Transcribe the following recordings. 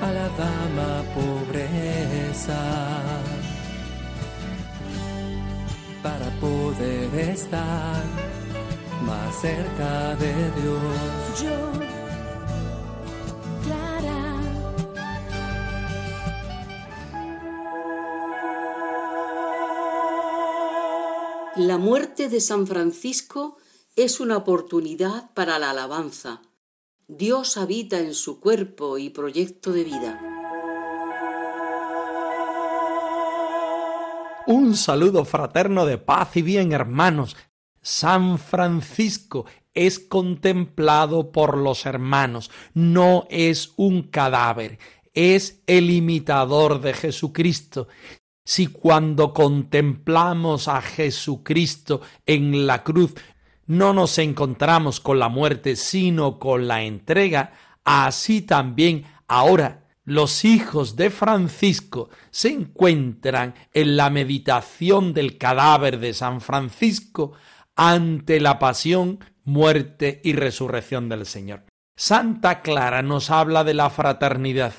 A la dama pobreza, para poder estar más cerca de Dios. Yo, Clara. La muerte de San Francisco es una oportunidad para la alabanza. Dios habita en su cuerpo y proyecto de vida. Un saludo fraterno de paz y bien, hermanos. San Francisco es contemplado por los hermanos, no es un cadáver, es el imitador de Jesucristo. Si cuando contemplamos a Jesucristo en la cruz no nos encontramos con la muerte, sino con la entrega, así también ahora los hijos de Francisco se encuentran en la meditación del cadáver de San Francisco ante la pasión, muerte y resurrección del Señor. Santa Clara nos habla de la fraternidad.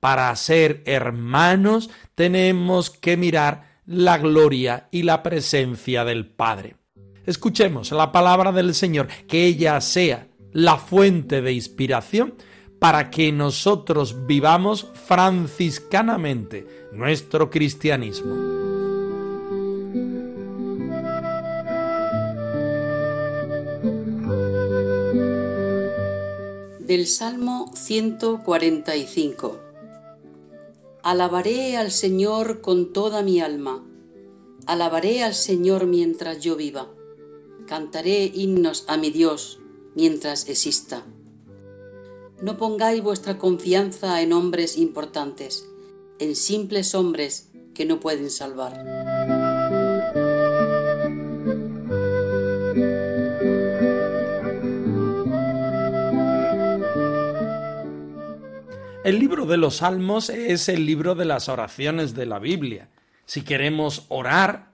Para ser hermanos tenemos que mirar la gloria y la presencia del Padre. Escuchemos la palabra del Señor, que ella sea la fuente de inspiración para que nosotros vivamos franciscanamente nuestro cristianismo. Del Salmo 145 Alabaré al Señor con toda mi alma, alabaré al Señor mientras yo viva, cantaré himnos a mi Dios mientras exista. No pongáis vuestra confianza en hombres importantes, en simples hombres que no pueden salvar. El libro de los Salmos es el libro de las oraciones de la Biblia. Si queremos orar,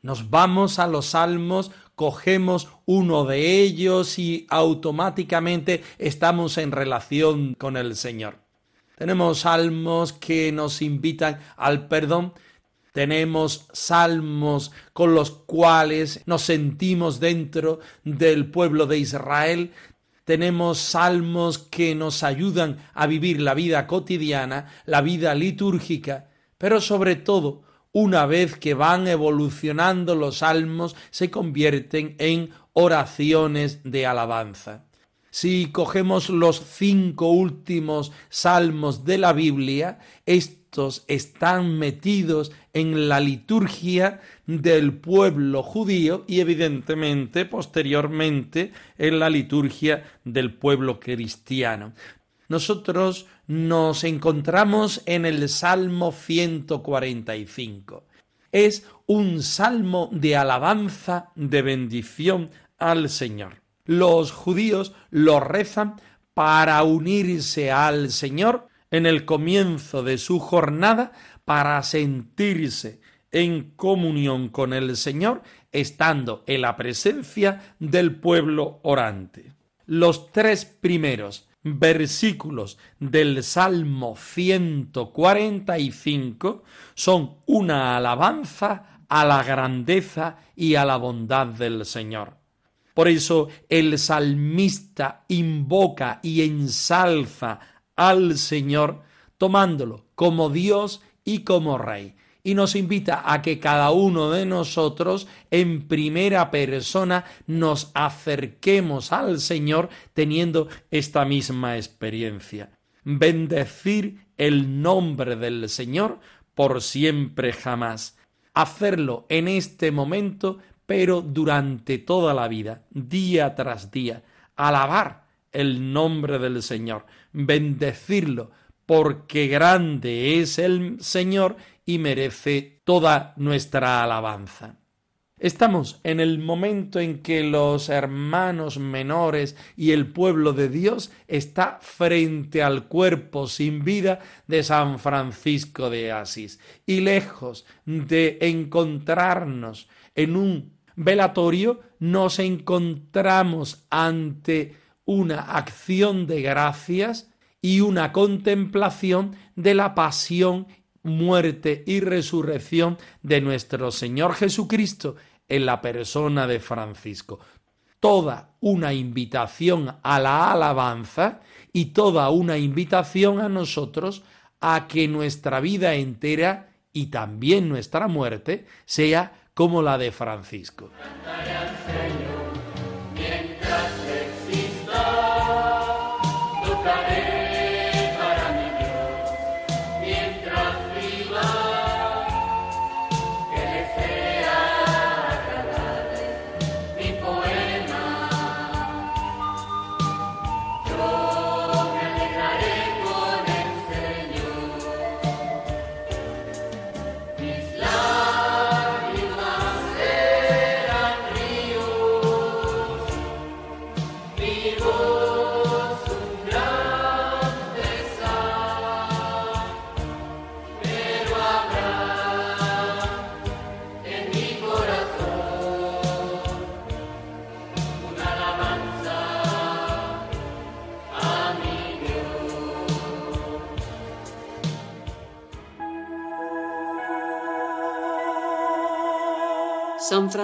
nos vamos a los Salmos, cogemos uno de ellos y automáticamente estamos en relación con el Señor. Tenemos salmos que nos invitan al perdón, tenemos salmos con los cuales nos sentimos dentro del pueblo de Israel, tenemos salmos que nos ayudan a vivir la vida cotidiana, la vida litúrgica, pero sobre todo, una vez que van evolucionando los salmos, se convierten en oraciones de alabanza. Si cogemos los cinco últimos salmos de la Biblia, estos están metidos en la liturgia del pueblo judío y evidentemente posteriormente en la liturgia del pueblo cristiano. Nosotros nos encontramos en el Salmo 145. Es un salmo de alabanza, de bendición al Señor. Los judíos lo rezan para unirse al Señor en el comienzo de su jornada, para sentirse en comunión con el Señor, estando en la presencia del pueblo orante. Los tres primeros versículos del Salmo 145 son una alabanza a la grandeza y a la bondad del Señor. Por eso el salmista invoca y ensalza al Señor tomándolo como Dios y como Rey y nos invita a que cada uno de nosotros en primera persona nos acerquemos al Señor teniendo esta misma experiencia. Bendecir el nombre del Señor por siempre jamás. Hacerlo en este momento, pero durante toda la vida, día tras día. Alabar el nombre del Señor, bendecirlo porque grande es el Señor y merece toda nuestra alabanza. Estamos en el momento en que los hermanos menores y el pueblo de Dios está frente al cuerpo sin vida de San Francisco de Asís. Y lejos de encontrarnos en un velatorio, nos encontramos ante una acción de gracias y una contemplación de la pasión muerte y resurrección de nuestro Señor Jesucristo en la persona de Francisco. Toda una invitación a la alabanza y toda una invitación a nosotros a que nuestra vida entera y también nuestra muerte sea como la de Francisco. San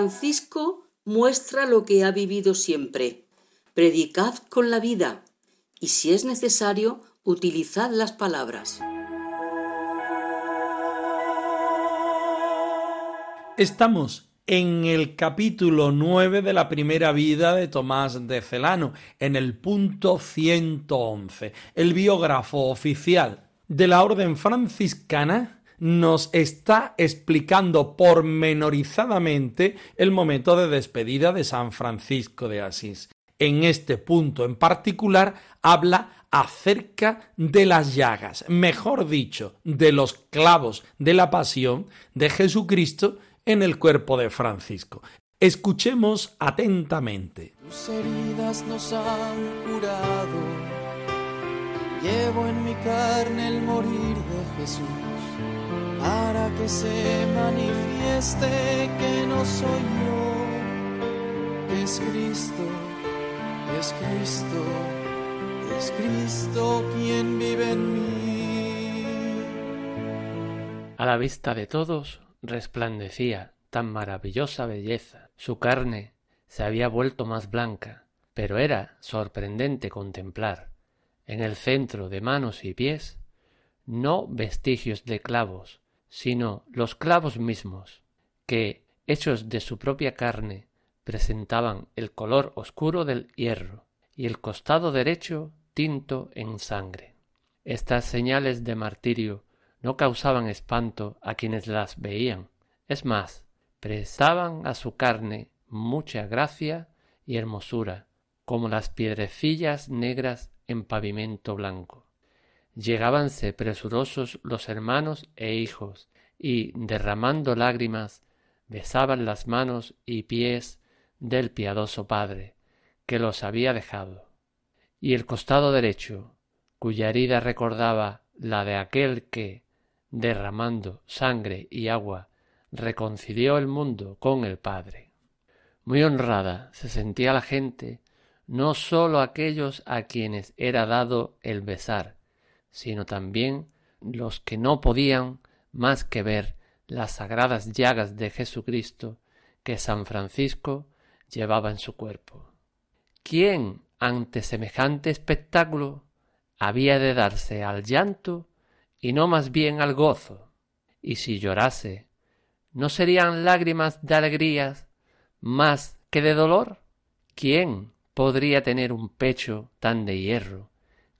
Francisco muestra lo que ha vivido siempre. Predicad con la vida y si es necesario, utilizad las palabras. Estamos en el capítulo 9 de la primera vida de Tomás de Celano, en el punto 111. El biógrafo oficial de la orden franciscana nos está explicando pormenorizadamente el momento de despedida de San Francisco de Asís. En este punto en particular habla acerca de las llagas, mejor dicho, de los clavos de la pasión de Jesucristo en el cuerpo de Francisco. Escuchemos atentamente. Tus heridas nos han curado. Llevo en mi carne el morir de Jesús para que se manifieste que no soy yo, es Cristo, es Cristo, es Cristo quien vive en mí. A la vista de todos resplandecía tan maravillosa belleza, su carne se había vuelto más blanca, pero era sorprendente contemplar, en el centro de manos y pies, no vestigios de clavos, sino los clavos mismos, que, hechos de su propia carne, presentaban el color oscuro del hierro, y el costado derecho tinto en sangre. Estas señales de martirio no causaban espanto a quienes las veían, es más, prestaban a su carne mucha gracia y hermosura, como las piedrecillas negras en pavimento blanco. Llegábanse presurosos los hermanos e hijos, y derramando lágrimas, besaban las manos y pies del piadoso padre, que los había dejado. Y el costado derecho, cuya herida recordaba la de aquel que, derramando sangre y agua, reconcilió el mundo con el Padre. Muy honrada se sentía la gente, no sólo aquellos a quienes era dado el besar, sino también los que no podían más que ver las sagradas llagas de Jesucristo que San Francisco llevaba en su cuerpo. ¿Quién ante semejante espectáculo había de darse al llanto y no más bien al gozo? Y si llorase, ¿no serían lágrimas de alegrías más que de dolor? ¿Quién podría tener un pecho tan de hierro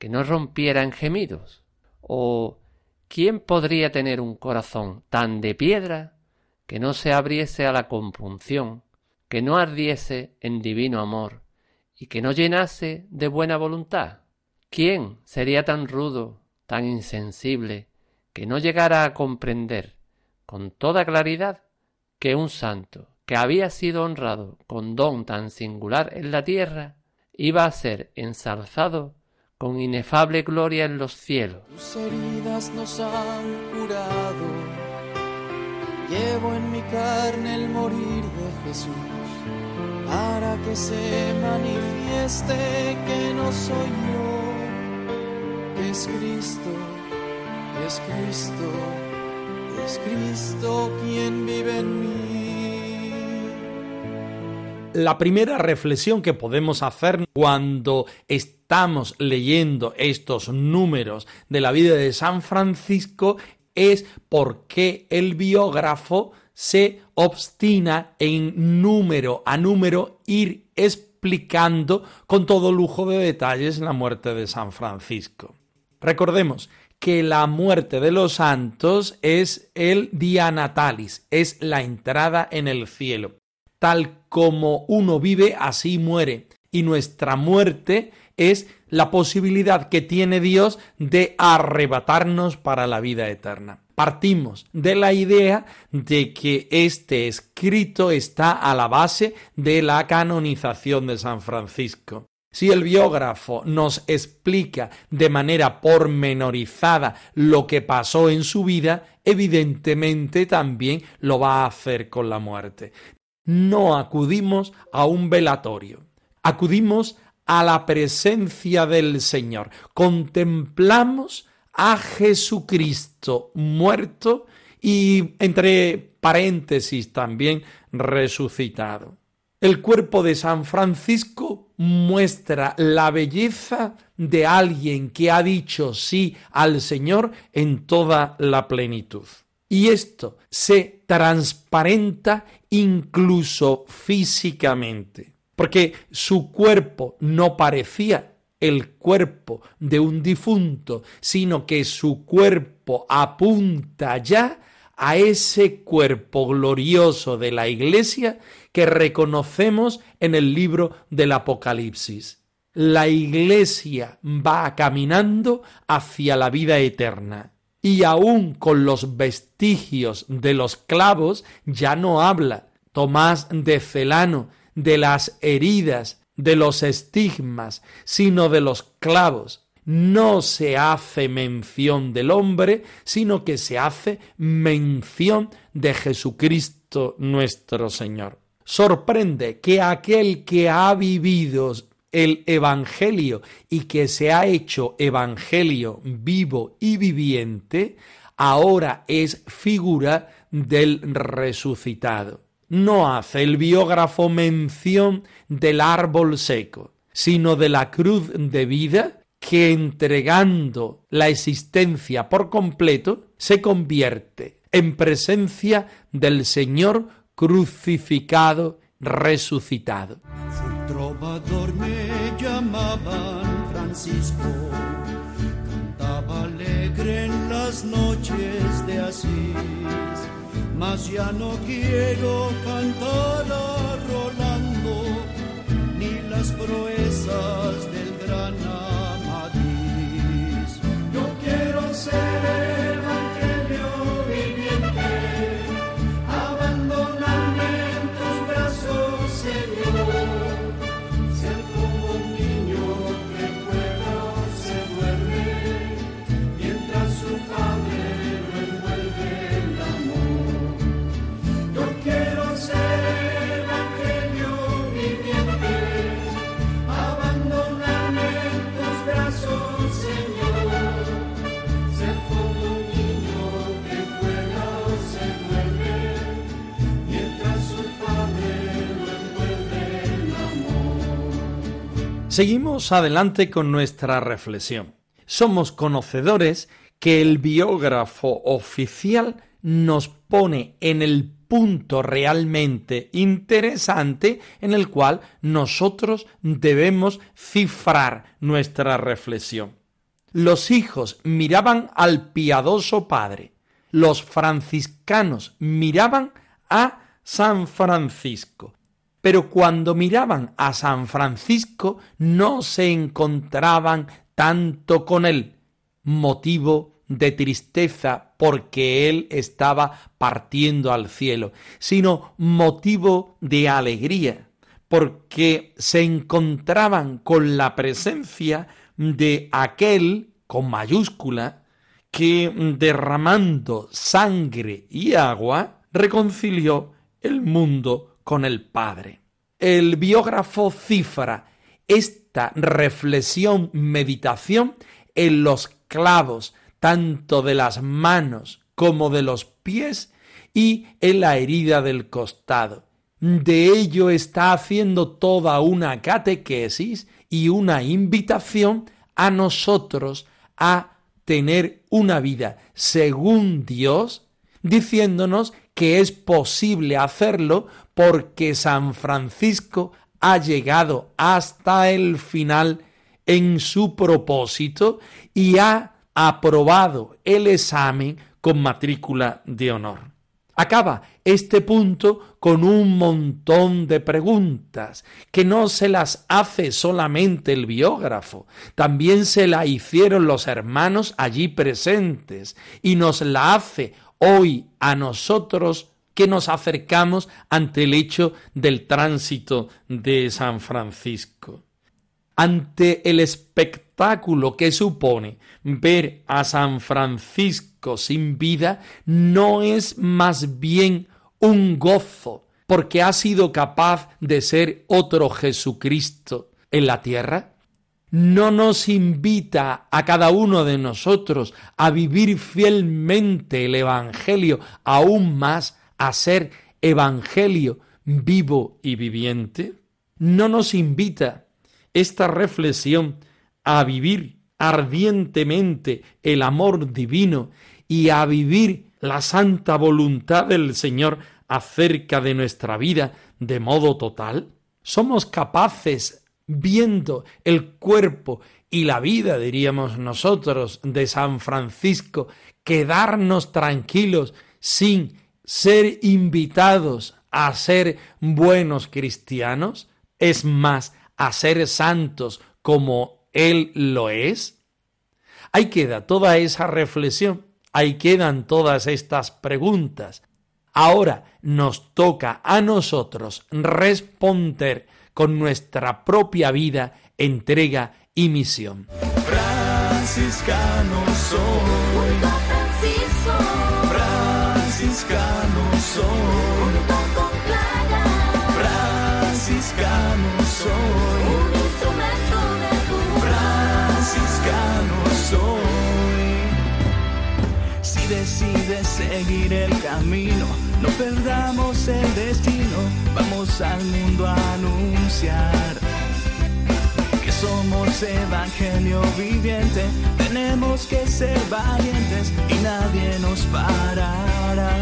que no rompiera en gemidos? ¿O quién podría tener un corazón tan de piedra que no se abriese a la compunción, que no ardiese en divino amor y que no llenase de buena voluntad? ¿Quién sería tan rudo, tan insensible que no llegara a comprender con toda claridad que un santo que había sido honrado con don tan singular en la tierra iba a ser ensalzado con inefable gloria en los cielos. Tus heridas nos han curado. Llevo en mi carne el morir de Jesús para que se manifieste que no soy yo, que es Cristo, que es Cristo, que es Cristo quien vive en mí. La primera reflexión que podemos hacer cuando estamos leyendo estos números de la vida de San Francisco es por qué el biógrafo se obstina en número a número ir explicando con todo lujo de detalles la muerte de San Francisco. Recordemos que la muerte de los santos es el día natalis, es la entrada en el cielo. Tal como uno vive, así muere. Y nuestra muerte es la posibilidad que tiene Dios de arrebatarnos para la vida eterna. Partimos de la idea de que este escrito está a la base de la canonización de San Francisco. Si el biógrafo nos explica de manera pormenorizada lo que pasó en su vida, evidentemente también lo va a hacer con la muerte no acudimos a un velatorio, acudimos a la presencia del Señor, contemplamos a Jesucristo muerto y entre paréntesis también resucitado. El cuerpo de San Francisco muestra la belleza de alguien que ha dicho sí al Señor en toda la plenitud. Y esto se transparenta incluso físicamente, porque su cuerpo no parecía el cuerpo de un difunto, sino que su cuerpo apunta ya a ese cuerpo glorioso de la Iglesia que reconocemos en el libro del Apocalipsis. La Iglesia va caminando hacia la vida eterna y aún con los vestigios de los clavos ya no habla Tomás de Celano de las heridas, de los estigmas, sino de los clavos. No se hace mención del hombre, sino que se hace mención de Jesucristo nuestro Señor. Sorprende que aquel que ha vivido el Evangelio y que se ha hecho Evangelio vivo y viviente, ahora es figura del resucitado. No hace el biógrafo mención del árbol seco, sino de la cruz de vida que entregando la existencia por completo se convierte en presencia del Señor crucificado, resucitado Francisco, cantaba alegre en las noches de Asís, mas ya no quiero cantar a Rolando ni las proezas del gran Amadís. Yo quiero ser Seguimos adelante con nuestra reflexión. Somos conocedores que el biógrafo oficial nos pone en el punto realmente interesante en el cual nosotros debemos cifrar nuestra reflexión. Los hijos miraban al piadoso padre, los franciscanos miraban a San Francisco, pero cuando miraban a San Francisco no se encontraban tanto con él, motivo de tristeza porque él estaba partiendo al cielo, sino motivo de alegría porque se encontraban con la presencia de aquel, con mayúscula, que derramando sangre y agua reconcilió el mundo con el Padre. El biógrafo cifra esta reflexión, meditación en los clavos tanto de las manos como de los pies y en la herida del costado. De ello está haciendo toda una catequesis y una invitación a nosotros a tener una vida según Dios, diciéndonos que es posible hacerlo porque San Francisco ha llegado hasta el final en su propósito y ha aprobado el examen con matrícula de honor. Acaba este punto con un montón de preguntas que no se las hace solamente el biógrafo, también se la hicieron los hermanos allí presentes y nos la hace hoy a nosotros que nos acercamos ante el hecho del tránsito de San Francisco. Ante el espectáculo que supone ver a San Francisco sin vida no es más bien un gozo porque ha sido capaz de ser otro Jesucristo en la tierra? ¿No nos invita a cada uno de nosotros a vivir fielmente el Evangelio, aún más a ser Evangelio vivo y viviente? ¿No nos invita esta reflexión a vivir ardientemente el amor divino y a vivir la santa voluntad del Señor acerca de nuestra vida de modo total? ¿Somos capaces, viendo el cuerpo y la vida, diríamos nosotros, de San Francisco, quedarnos tranquilos sin ser invitados a ser buenos cristianos? Es más, a ser santos como Él lo es? Ahí queda toda esa reflexión Ahí quedan todas estas preguntas. Ahora nos toca a nosotros responder con nuestra propia vida, entrega y misión. Seguir el camino, no perdamos el destino, vamos al mundo a anunciar que somos evangelio viviente, tenemos que ser valientes y nadie nos parará.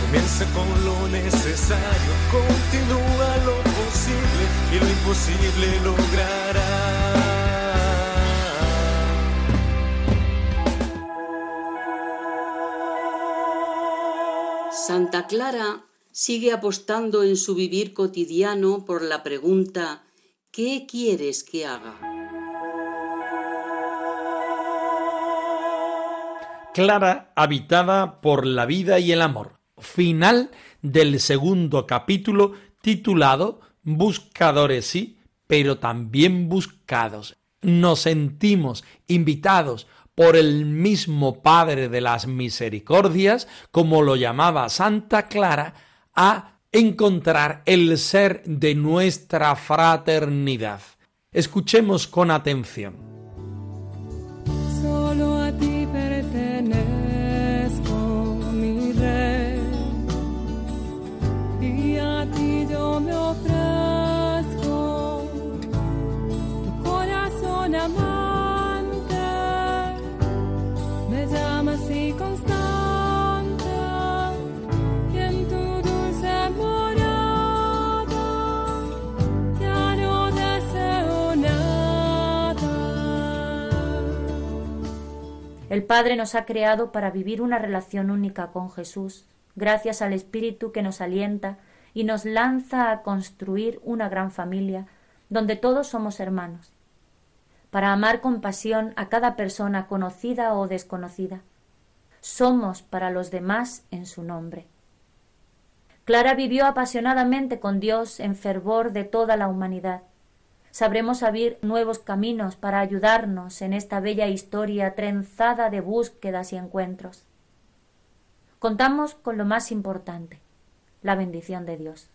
Comienza con lo necesario, continúa lo posible y lo imposible logrará. Santa Clara sigue apostando en su vivir cotidiano por la pregunta ¿qué quieres que haga? Clara habitada por la vida y el amor. Final del segundo capítulo titulado Buscadores sí, pero también buscados. Nos sentimos invitados por el mismo Padre de las Misericordias, como lo llamaba Santa Clara, a encontrar el ser de nuestra fraternidad. Escuchemos con atención. El Padre nos ha creado para vivir una relación única con Jesús, gracias al Espíritu que nos alienta y nos lanza a construir una gran familia donde todos somos hermanos. para amar con pasión a cada persona conocida o desconocida. Somos para los demás en su nombre. Clara vivió apasionadamente con Dios en fervor de toda la humanidad. Sabremos abrir nuevos caminos para ayudarnos en esta bella historia trenzada de búsquedas y encuentros. Contamos con lo más importante, la bendición de Dios.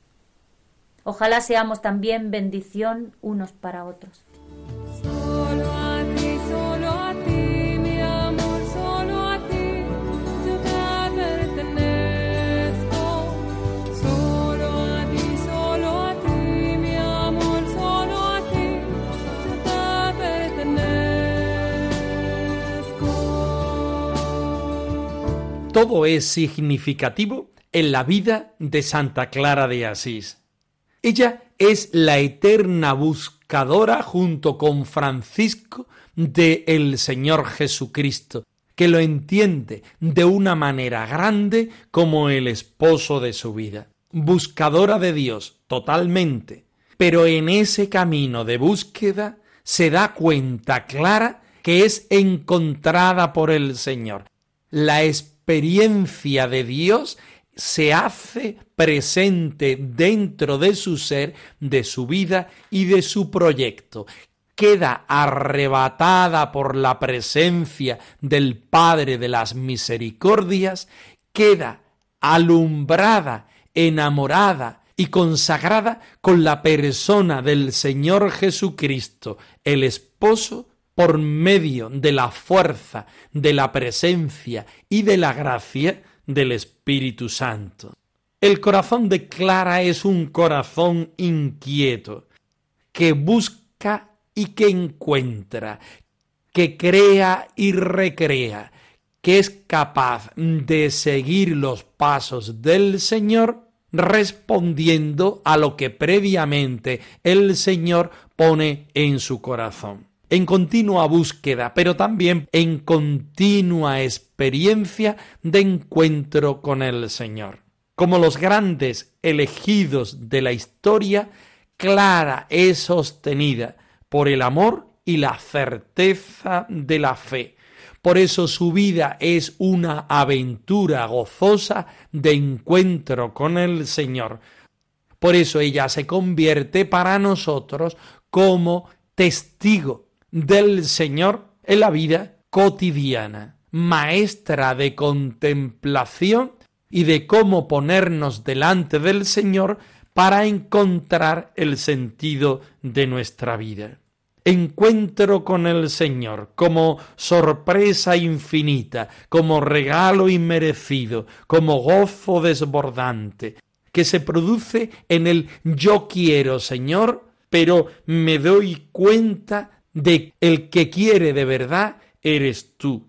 Ojalá seamos también bendición unos para otros. Todo es significativo en la vida de Santa Clara de Asís. Ella es la eterna buscadora junto con Francisco de el Señor Jesucristo, que lo entiende de una manera grande como el esposo de su vida. Buscadora de Dios totalmente, pero en ese camino de búsqueda se da cuenta clara que es encontrada por el Señor. La experiencia de Dios se hace presente dentro de su ser, de su vida y de su proyecto. Queda arrebatada por la presencia del Padre de las Misericordias, queda alumbrada, enamorada y consagrada con la persona del Señor Jesucristo, el esposo, por medio de la fuerza, de la presencia y de la gracia del Espíritu Santo. El corazón de Clara es un corazón inquieto, que busca y que encuentra, que crea y recrea, que es capaz de seguir los pasos del Señor respondiendo a lo que previamente el Señor pone en su corazón en continua búsqueda, pero también en continua experiencia de encuentro con el Señor. Como los grandes elegidos de la historia, Clara es sostenida por el amor y la certeza de la fe. Por eso su vida es una aventura gozosa de encuentro con el Señor. Por eso ella se convierte para nosotros como testigo del Señor en la vida cotidiana, maestra de contemplación y de cómo ponernos delante del Señor para encontrar el sentido de nuestra vida. Encuentro con el Señor como sorpresa infinita, como regalo inmerecido, como gozo desbordante, que se produce en el yo quiero, Señor, pero me doy cuenta de el que quiere de verdad eres tú,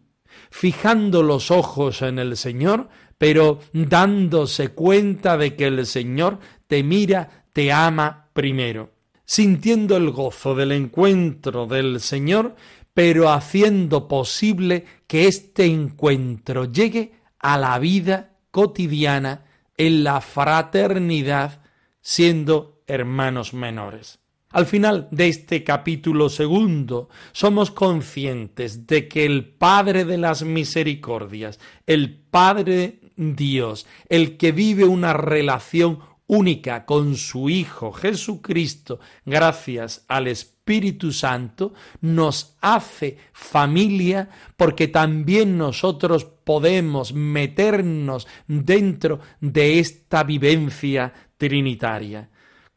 fijando los ojos en el Señor, pero dándose cuenta de que el Señor te mira, te ama primero, sintiendo el gozo del encuentro del Señor, pero haciendo posible que este encuentro llegue a la vida cotidiana en la fraternidad, siendo hermanos menores. Al final de este capítulo segundo somos conscientes de que el Padre de las Misericordias, el Padre Dios, el que vive una relación única con su Hijo Jesucristo, gracias al Espíritu Santo, nos hace familia porque también nosotros podemos meternos dentro de esta vivencia trinitaria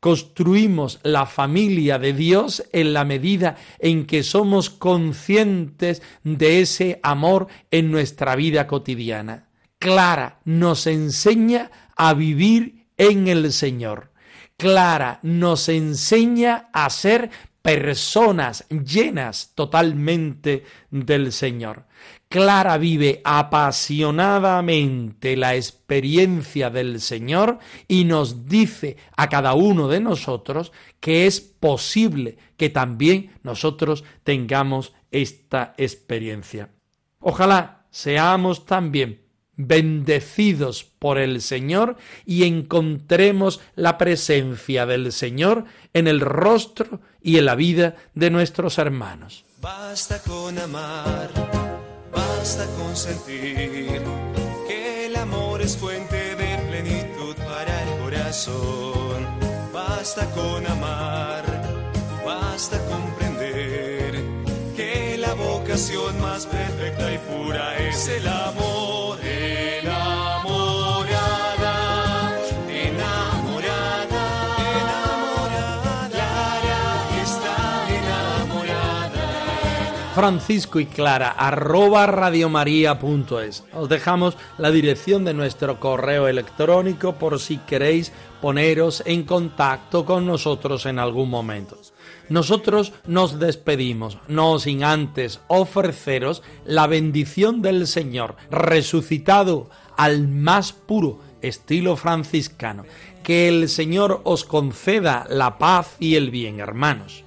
construimos la familia de Dios en la medida en que somos conscientes de ese amor en nuestra vida cotidiana. Clara nos enseña a vivir en el Señor. Clara nos enseña a ser personas llenas totalmente del Señor. Clara vive apasionadamente la experiencia del Señor y nos dice a cada uno de nosotros que es posible que también nosotros tengamos esta experiencia. Ojalá seamos también bendecidos por el Señor y encontremos la presencia del Señor en el rostro y en la vida de nuestros hermanos. Basta con amar, basta con sentir que el amor es fuente de plenitud para el corazón. Basta con amar, basta comprender que la vocación más perfecta y pura es el amor. Francisco y Clara, arroba radiomaria.es. Os dejamos la dirección de nuestro correo electrónico por si queréis poneros en contacto con nosotros en algún momento. Nosotros nos despedimos, no sin antes ofreceros la bendición del Señor, resucitado al más puro estilo franciscano. Que el Señor os conceda la paz y el bien, hermanos.